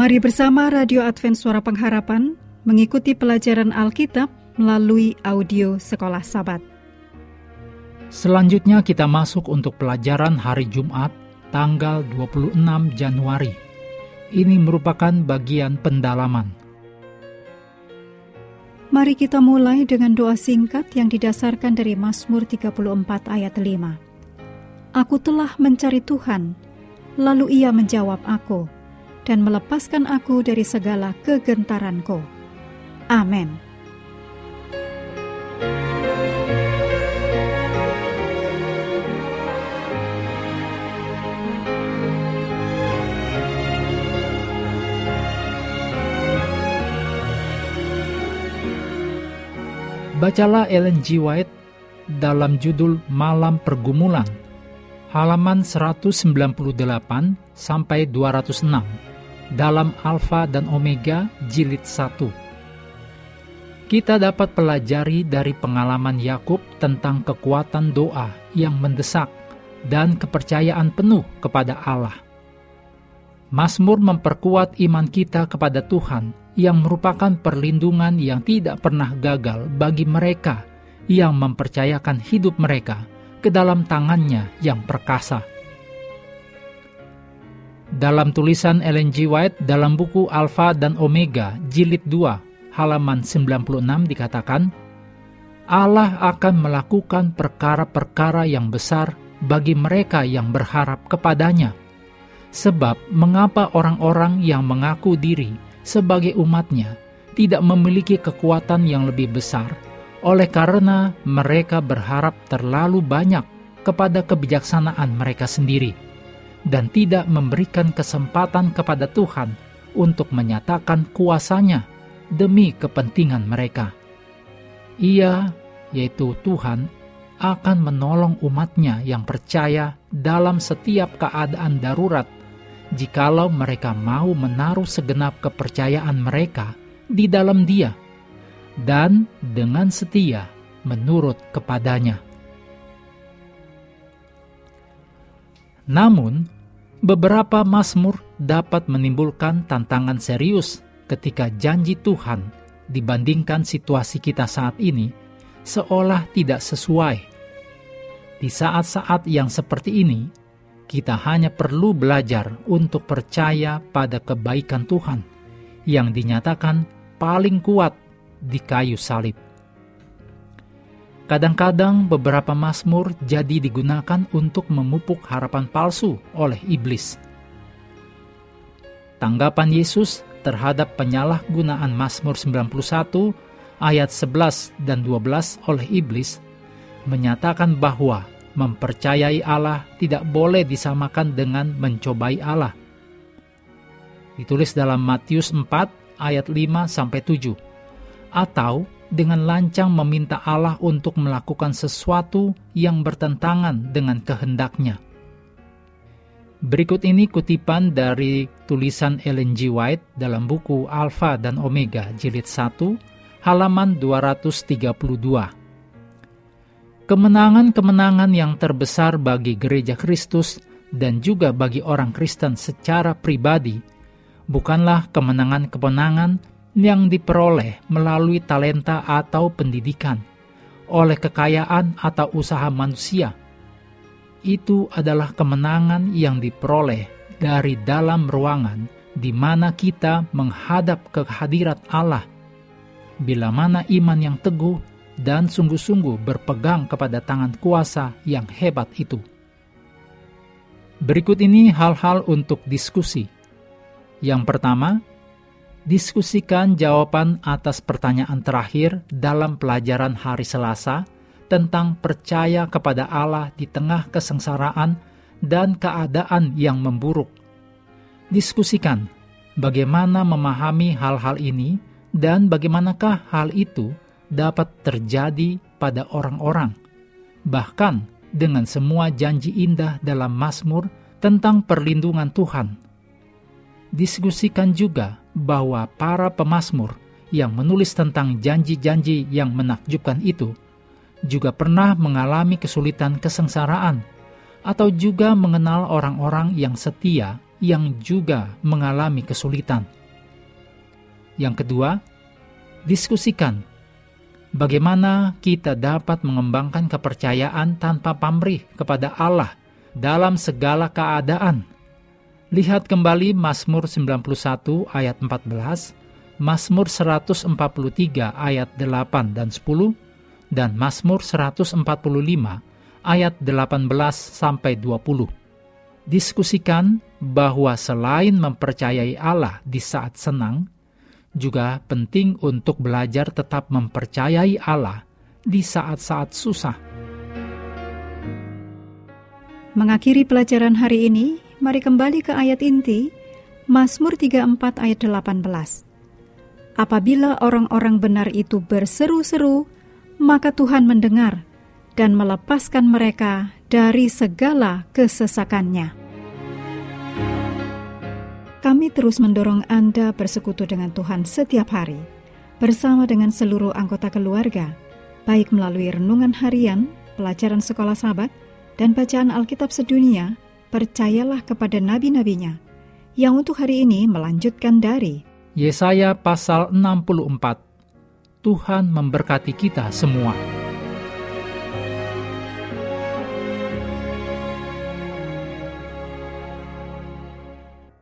Mari bersama Radio Advent Suara Pengharapan mengikuti pelajaran Alkitab melalui audio Sekolah Sabat. Selanjutnya kita masuk untuk pelajaran hari Jumat tanggal 26 Januari. Ini merupakan bagian pendalaman. Mari kita mulai dengan doa singkat yang didasarkan dari Mazmur 34 ayat 5. Aku telah mencari Tuhan, lalu ia menjawab aku, dan melepaskan aku dari segala kegentaranku. Amin. Bacalah Ellen G. White dalam judul Malam Pergumulan, halaman 198 sampai 206 dalam Alfa dan Omega jilid 1. Kita dapat pelajari dari pengalaman Yakub tentang kekuatan doa yang mendesak dan kepercayaan penuh kepada Allah. Mazmur memperkuat iman kita kepada Tuhan yang merupakan perlindungan yang tidak pernah gagal bagi mereka yang mempercayakan hidup mereka ke dalam tangannya yang perkasa. Dalam tulisan Ellen G. White dalam buku Alpha dan Omega jilid 2 halaman 96 dikatakan, Allah akan melakukan perkara-perkara yang besar bagi mereka yang berharap kepadanya. Sebab mengapa orang-orang yang mengaku diri sebagai umatnya tidak memiliki kekuatan yang lebih besar oleh karena mereka berharap terlalu banyak kepada kebijaksanaan mereka sendiri dan tidak memberikan kesempatan kepada Tuhan untuk menyatakan kuasanya demi kepentingan mereka. Ia, yaitu Tuhan, akan menolong umatnya yang percaya dalam setiap keadaan darurat jikalau mereka mau menaruh segenap kepercayaan mereka di dalam Dia dan dengan setia menurut kepadanya. Namun, beberapa mazmur dapat menimbulkan tantangan serius ketika janji Tuhan dibandingkan situasi kita saat ini seolah tidak sesuai. Di saat-saat yang seperti ini, kita hanya perlu belajar untuk percaya pada kebaikan Tuhan yang dinyatakan paling kuat di kayu salib. Kadang-kadang beberapa mazmur jadi digunakan untuk memupuk harapan palsu oleh iblis. Tanggapan Yesus terhadap penyalahgunaan Mazmur 91 ayat 11 dan 12 oleh iblis menyatakan bahwa mempercayai Allah tidak boleh disamakan dengan mencobai Allah. Ditulis dalam Matius 4 ayat 5 sampai 7. Atau dengan lancang meminta Allah untuk melakukan sesuatu yang bertentangan dengan kehendaknya. Berikut ini kutipan dari tulisan Ellen G. White dalam buku Alpha dan Omega jilid 1 halaman 232. Kemenangan-kemenangan yang terbesar bagi gereja Kristus dan juga bagi orang Kristen secara pribadi bukanlah kemenangan-kemenangan yang diperoleh melalui talenta atau pendidikan, oleh kekayaan atau usaha manusia. Itu adalah kemenangan yang diperoleh dari dalam ruangan di mana kita menghadap kehadirat Allah. Bila mana iman yang teguh dan sungguh-sungguh berpegang kepada tangan kuasa yang hebat itu. Berikut ini hal-hal untuk diskusi. Yang pertama, diskusikan jawaban atas pertanyaan terakhir dalam pelajaran hari Selasa tentang percaya kepada Allah di tengah kesengsaraan dan keadaan yang memburuk. Diskusikan bagaimana memahami hal-hal ini dan bagaimanakah hal itu dapat terjadi pada orang-orang, bahkan dengan semua janji indah dalam Mazmur tentang perlindungan Tuhan. Diskusikan juga bahwa para pemazmur yang menulis tentang janji-janji yang menakjubkan itu juga pernah mengalami kesulitan kesengsaraan atau juga mengenal orang-orang yang setia yang juga mengalami kesulitan. Yang kedua, diskusikan bagaimana kita dapat mengembangkan kepercayaan tanpa pamrih kepada Allah dalam segala keadaan. Lihat kembali Mazmur 91 ayat 14, Mazmur 143 ayat 8 dan 10, dan Mazmur 145 ayat 18 sampai 20. Diskusikan bahwa selain mempercayai Allah di saat senang, juga penting untuk belajar tetap mempercayai Allah di saat-saat susah. Mengakhiri pelajaran hari ini, mari kembali ke ayat inti, Mazmur 34 ayat 18. Apabila orang-orang benar itu berseru-seru, maka Tuhan mendengar dan melepaskan mereka dari segala kesesakannya. Kami terus mendorong Anda bersekutu dengan Tuhan setiap hari, bersama dengan seluruh anggota keluarga, baik melalui renungan harian, pelajaran sekolah sahabat, dan bacaan Alkitab sedunia, percayalah kepada nabi-nabinya, yang untuk hari ini melanjutkan dari Yesaya pasal 64. Tuhan memberkati kita semua.